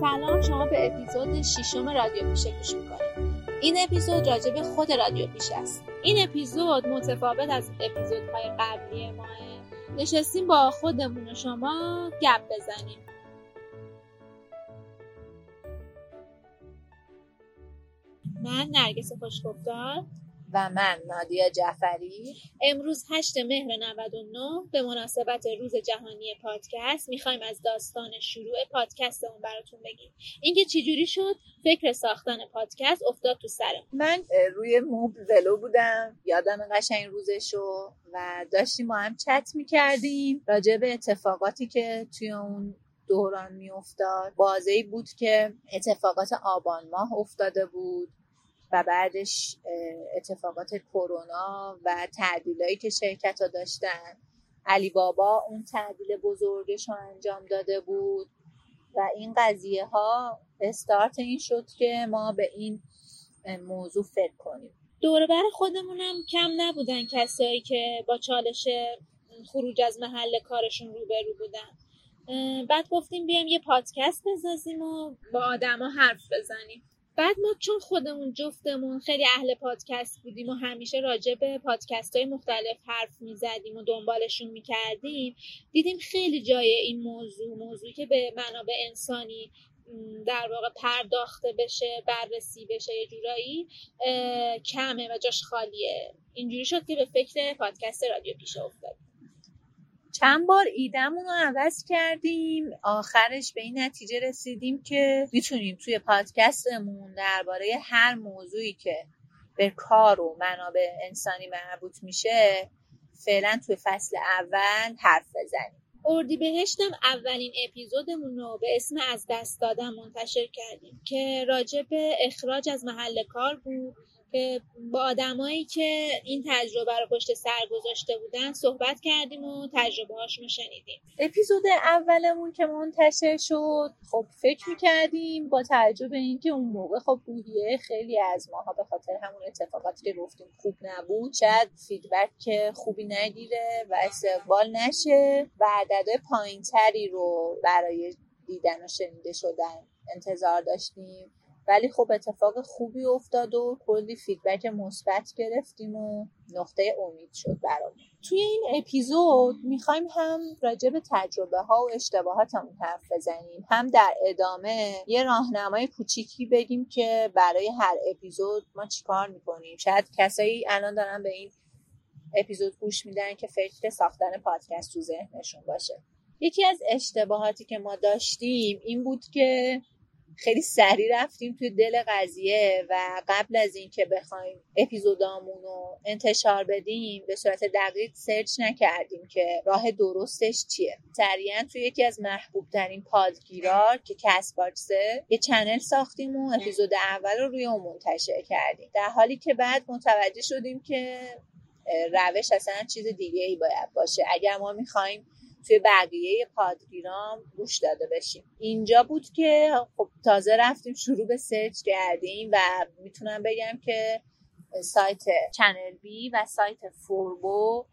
سلام شما به اپیزود ششم رادیو پیشه گوش می‌کنید. این اپیزود راجع به خود رادیو پیشه است. این اپیزود متفاوت از اپیزودهای قبلی ما نشستیم با خودمون و شما گپ بزنیم. من نرگس خوشگفتار و من نادیا جعفری. امروز 8 مهر 99 به مناسبت روز جهانی پادکست می‌خوایم از داستان شروع پادکستمون براتون بگیم. اینکه چجوری شد فکر ساختن پادکست افتاد تو سرم من روی موبل ولو بودم. یادم قشنگ روزشو و داشتیم ما هم چت می‌کردیم. راجع به اتفاقاتی که توی اون دوران میافتاد. بازه بود که اتفاقات آبان ماه افتاده بود. و بعدش اتفاقات کرونا و تعدیلایی که شرکت ها داشتن. علی بابا اون تعدیل بزرگش رو انجام داده بود و این قضیه ها استارت این شد که ما به این موضوع فکر کنیم. بر خودمونم کم نبودن کسایی که با چالش خروج از محل کارشون روبرو بودن. بعد گفتیم بیایم یه پادکست بزازیم و با آدما حرف بزنیم. بعد ما چون خودمون جفتمون خیلی اهل پادکست بودیم و همیشه راجع به پادکست های مختلف حرف می‌زدیم و دنبالشون می‌کردیم دیدیم خیلی جای این موضوع موضوعی که به منابع انسانی در واقع پرداخته بشه بررسی بشه یه جورایی کمه و جاش خالیه. اینجوری شد که به فکر پادکست رادیو پیش افتادیم. چند بار ایدمون رو عوض کردیم. آخرش به این نتیجه رسیدیم که می‌تونیم توی پادکستمون درباره هر موضوعی که به کار و منابع انسانی مربوط میشه فعلا توی فصل اول حرف بزنیم. اردی بهشتم اولین اپیزودمون رو به اسم از دست دادن منتشر کردیم که راجع به اخراج از محل کار بود. با آدمایی که این تجربه رو پشت سر گذاشته بودن صحبت کردیم و تجربه هاشون شنیدیم. اپیزود اولمون که منتشر شد خب فکر می‌کردیم با توجه به اینکه اون موقع خب روحیه خیلی از ماها به خاطر همون اتفاقاتی که گفتیم خوب نبود. شاید فیدبک خوبی نگیره و استقبال نشه. و عددهای پایینتری رو برای دیدن و شنیده شدن انتظار داشتیم. ولی خب اتفاق خوبی افتاد و کلی فیدبک مثبت گرفتیم و نقطه امید شد برامون. توی این اپیزود می‌خوایم هم راجع به تجربه ها و اشتباهاتمون حرف بزنیم. هم در ادامه یه راهنمای کوچیکی بگیم که برای هر اپیزود ما چیکار می‌کنیم. شاید کسایی الان دارن به این اپیزود گوش میدن که فکر ساختن پادکست تو ذهنشون باشه. یکی از اشتباهاتی که ما داشتیم این بود که خیلی سریع رفتیم توی دل قضیه و قبل از اینکه بخوایم اپیزودامون رو انتشار بدیم به صورت دقیق سرچ نکردیم که راه درستش چیه. سریعا توی یکی از محبوب ترین پادگیرار که کس باکسه یه چنل ساختیم و اپیزود اول رو روی اون منتشر کردیم. در حالی که بعد متوجه شدیم که روش اصلا چیز دیگه ای باید باشه. اگر ما می‌خوایم توی بقیه پادگیرام گوش داده بشیم. اینجا بود که خب تازه رفتیم شروع به search کردیم و می‌تونم بگم که سایت چنل بی و سایت فوربو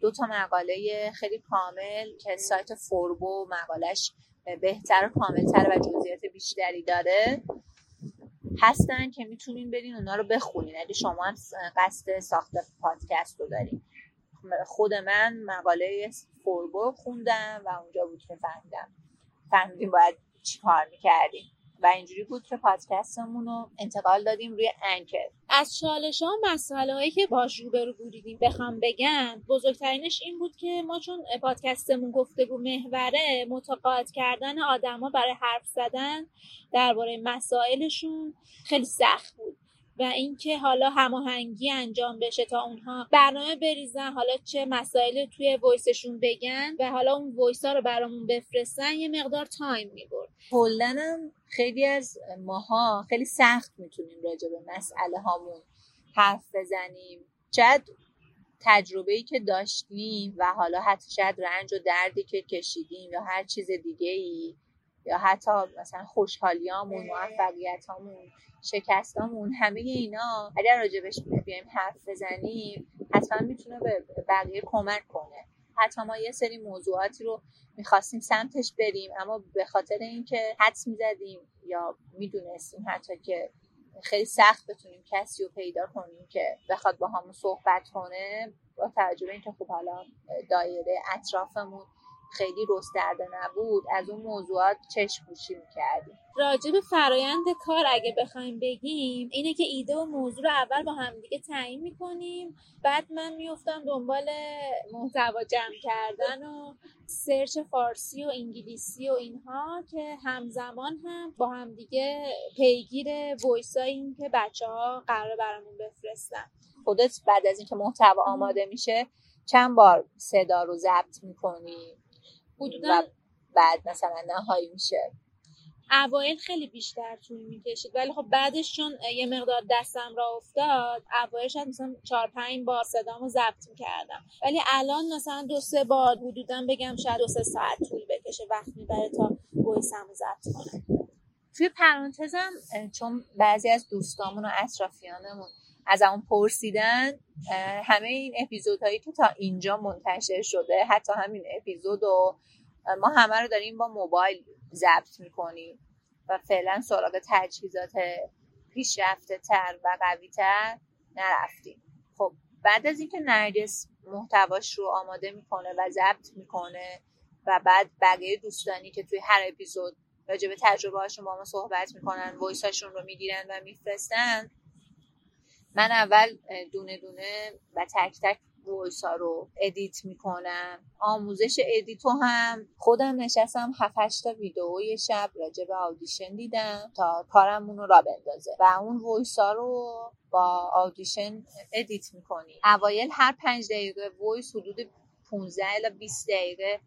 دو تا مقاله خیلی کامل که سایت فوربو مقالش بهتر و کاملتر و جزئیات بیشتری داره هستن که می‌تونین برین اونا رو بخونین. اگه شما هم قصد ساخت پادکست رو دارین. خود من مقاله فوربو خوندم و اونجا بود که فهمیدم. فهمیدیم باید چی کار می‌کردیم. و اینجوری بود که پادکستمون رو انتقال دادیم روی انکر. از چالش ها مسئله هایی که باش روبرو بودیم بخوام بگم بزرگترینش این بود که ما چون پادکستمون گفتگو محوره متقاعد کردن آدما برای حرف زدن درباره مسائلشون خیلی سخت بود. و اینکه حالا هماهنگی انجام بشه تا اونها برنامه بریزن حالا چه مسائل توی voice شون بگن و حالا اون voice ها رو برامون بفرستن یه مقدار time می‌برد. کلا خیلی از ماها خیلی سخت می‌تونیم راجع به مسئله هامون حرف بزنیم. شاید تجربه ای که داشتیم و حالا حتی شاید رنج و دردی که کشیدیم یا هر چیز دیگه ای یا حتی مثلا خوشحالیامون موفقیتامون شکستامون همه اینا. اگر راجبش بیایم حرف بزنیم حتما می‌تونه به بقیه کمک کنه. حتی ما یه سری موضوعاتی رو می‌خواستیم سمتش بریم اما به خاطر اینکه حدس می‌زدیم یا می‌دونستیم حتی که خیلی سخت بتونیم کسی رو پیدا کنیم که بخواد با همون صحبت کنه با توجه به اینکه خب حالا دایره اطرافمون خیلی رسترده نبود. از اون موضوعات چشم پوشی می‌کردیم. راجع فرایند کار اگه بخوایم بگیم اینه که ایده و موضوع رو اول با همدیگه تعیین می‌کنیم. بعد من میفتم دنبال محتوا جمع کردن و سرچ فارسی و انگلیسی و اینها که همزمان هم با همدیگه پیگیر وایساییم که بچه ها قرار برامون بفرستن. خودت بعد از اینکه محتوا آماده میشه چند بار صدا رو ضبط می‌کنی؟ حدودا بعد مثلا نهایی میشه. اوایل خیلی بیشتر طول می‌کشید. ولی خب بعدش چون یه مقدار دستم را افتاد اوایل شاید مثلا چهار پنج بار صدامو ضبط کردم ولی الان مثلا دو سه بار حدودا بگم شاید دو سه ساعت طول بکشه وقت می‌بره تا ویسمو ضبط کنم. توی پرانتزم چون بعضی از دوستامون و اطرافیانمون از اون پرسیدن همه این اپیزودهایی که تا اینجا منتشر شده حتی همین اپیزود و ما همه رو داریم با موبایل ضبط می‌کنیم و فعلا سراغ تجهیزات پیشرفته تر و قوی تر نرفتیم. خب بعد از اینکه نرگس محتواش رو آماده می‌کنه و ضبط می‌کنه و بعد بقیه دوستانی که توی هر اپیزود راجع به تجربه هاشون با ما صحبت می‌کنن voice اشون رو می‌گیرن و میفرستن من اول دونه دونه و تک تک voice رو edit می‌کنم. آموزش edit و هم. خودم نشستم 7 تا ویدیو شب راجع به Audition دیدم تا کارمون رو را بندازه. و اون voice رو با Audition edit می‌کنی. اوایل هر پنج دقیقه voice حدود 15 الی 20 دقیقه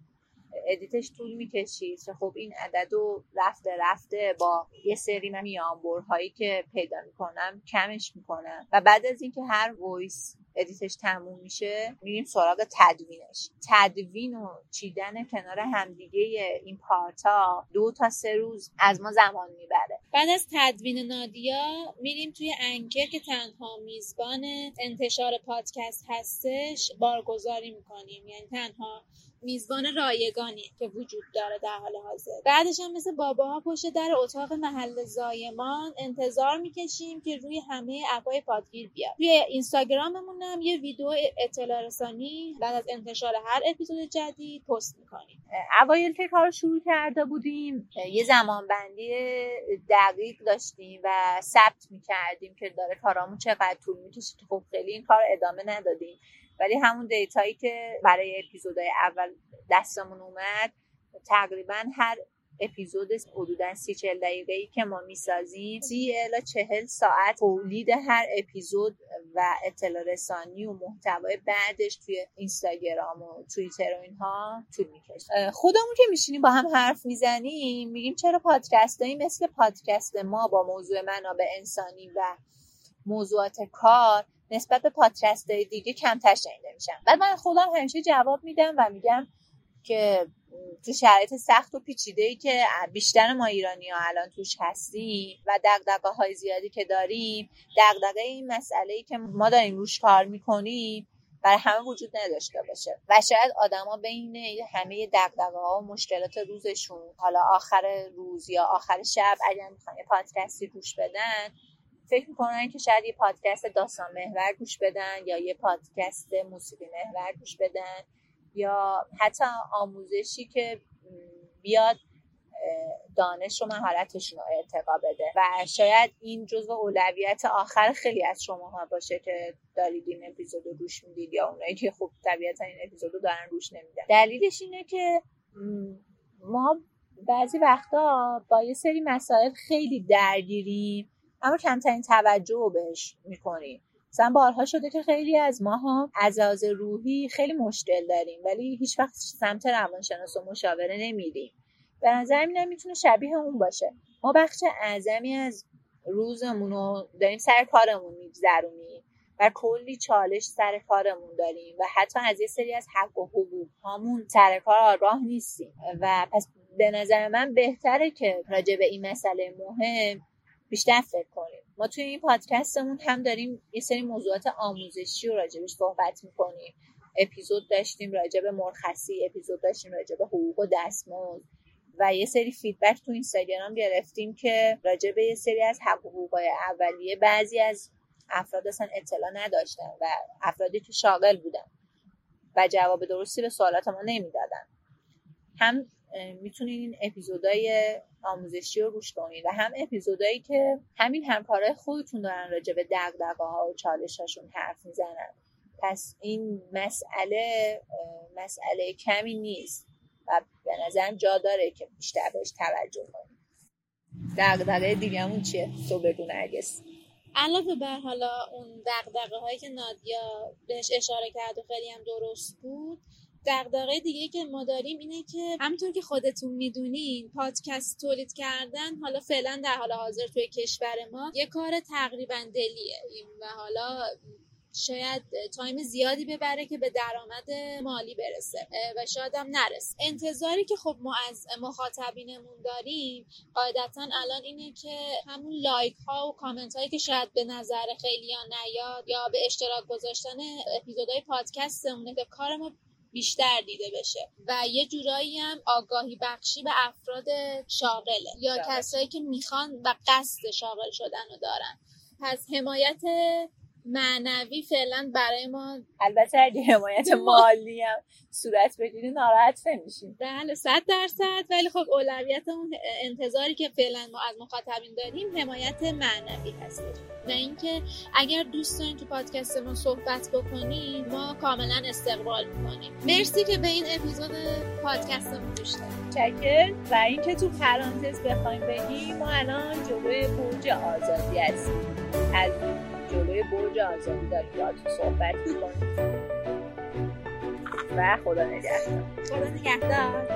edit ش طول می‌کشید. خب این عدد رو رفته رفته با یه سری میانبرهایی که پیدا می‌کنم کمش می‌کنم. و بعد از اینکه هر voice edit ش تموم میشه میریم سراغ تدوینش. تدوین و چیدن کنار همدیگه این part ا دو تا سه روز از ما زمان می‌بره. بعد از تدوین نادیا میریم توی Anchor که تنها میزبان انتشار پادکست هستش بارگذاری می‌کنیم. یعنی تنها میزبان رایگانی که وجود داره در حال حاضر. بعدش هم مثل باباها پشت در اتاق محل زایمان انتظار می‌کشیم که روی همه اپای پادگیر بیاد. روی اینستاگراممون هم یه ویدیو اطلاع رسانی بعد از انتشار هر اپیزود جدید پست می‌کنیم. اوایل که کار شروع کرده بودیم یه زمان بندی دقیق داشتیم و ثبت می‌کردیم که داره کارامون چقدر طول می‌کشه که خب خیلی این کار ادامه ندادیم. ولی همون دیتایی که برای اپیزودهای اول دستمون اومد تقریبا هر اپیزود حدودا سی چل دقیقه ای که ما می‌سازیم سی الا چهل ساعت تولید هر اپیزود و اطلاع رسانی و محتوای بعدش توی اینستاگرام و توییتر و اینها طول می‌کشه. خودمون که میشینیم با هم حرف می‌زنیم میگیم چرا پادکست مثل پادکست ما با موضوع منابع انسانی و موضوعات کار نسبت به پادکست دیگه کمتر شنیده میشن بعد من خودم همیشه جواب میدم و میگم که تو شرایط سخت و پیچیده ای که بیشتر ما ایرانی ها الان توش هستیم و دقدقه های زیادی که داریم دقدقه این مسئله ای که ما داریم روش کار می‌کنیم برای همه وجود نداشته باشه. و شاید آدما بین همه دقدقه ها و مشکلات روزشون حالا آخر روز یا آخر شب اگر می‌خوان یه پادکستی گوش بدن فکر می‌کنن که شاید یه پادکست داستان محور گوش بدن یا یه پادکست موسیقی محور گوش بدن یا حتی آموزشی که بیاد دانش و مهارتشون رو ارتقا بده. و شاید این جزو اولویت آخر خیلی از شما باشه که دارید این اپیزود رو گوش می‌دید یا اونایی که خوب طبیعتا این اپیزود رو دارن گوش نمیدن. دلیلش اینه که ما بعضی وقتا با یه سری مسائل خیلی درگیریم. اما کمترین توجه رو بهش می‌کنیم مثلا بارها شده که خیلی از ماها از لحاظ روحی خیلی مشکل داریم ولی هیچ وقت سمت روانشناس و مشاوره نمیریم. به نظر اینم می‌تونه شبیه اون باشه. ما بخش اعظمی از روزمون رو داریم سر کارمون میگذرونیم و کلی چالش سر کارمون داریم و حتی از یه سری از حق و حقوق هامون سر کار آراه نیستیم. و پس به نظر من بهتره که راجع به این مسئله مهم بیشتر فکر کنیم. ما توی این پادکستمون هم داریم یه سری موضوعات آموزشی رو راجبش صحبت می‌کنیم. اپیزود داشتیم راجع به مرخصی اپیزود داشتیم راجع به حقوق و دستمزد و یه سری فیدبک تو اینستاگرام گرفتیم که راجع به یه سری از حقوقای اولیه بعضی از افراد اصلا اطلاع نداشتن و افرادی که شاغل بودن و جواب درستی به سوالات ما نمی‌دادن. هم می‌تونید این اپیزودهای آموزشی رو روش کنید و هم اپیزودهایی که همین همکارای خودتون دارن راجع به دقدقه ها و چالش هاشون حرف می‌زنن. پس این مسئله مسئله کمی نیست و به نظرم جا داره که بیشتر بهش توجه کنیم. دقدقه دیگهمون چیه؟ تو بگو نرگس. علاوه بر حالا اون دقدقه هایی که نادیا بهش اشاره کرد و خیلی هم درست بود دقدقه دیگه که ما داریم اینه که همونطور که خودتون می‌دونین پادکست تولید کردن حالا فعلا در حال حاضر توی کشور ما یه کار تقریبا دلیه. و حالا شاید time زیادی ببره که به درآمد مالی برسه و شاید هم نرسه. انتظاری که خب ما از مخاطبینمون داریم قاعدتا الان اینه که همون لایک ها و کامنت هایی که شاید به نظر خیلیا نیاد یا به اشتراک گذاشتن اپیزودهای پادکستمونه که کار ما بیشتر دیده بشه. و یه جورایی هم آگاهی بخشی به افراد شاغله. یا کسایی که می‌خوان و قصد شاغل شدن رو دارن. پس حمایت معنوی فعلا برای ما البته اگه حمایت مالی هم صورت بگیری ناراحت نمیشیم. بله صد درصد. ولی خب اولویت اون انتظاری که فعلا ما از مخاطبین داریم حمایت معنوی هستش. و اینکه اگر دوست دارین تو پادکست ما صحبت بکنیم ما کاملا استقبال می‌کنیم. مرسی که به این اپیزود پادکستمون گوش چکر و اینکه تو پرانتز بخوایم بگیم ما الان جلوی برج آزادی هستیم. از جلوی برج آزادی داریم. تو صحبت می‌کنیم. و خدا نگهدار. خدا نگهدار.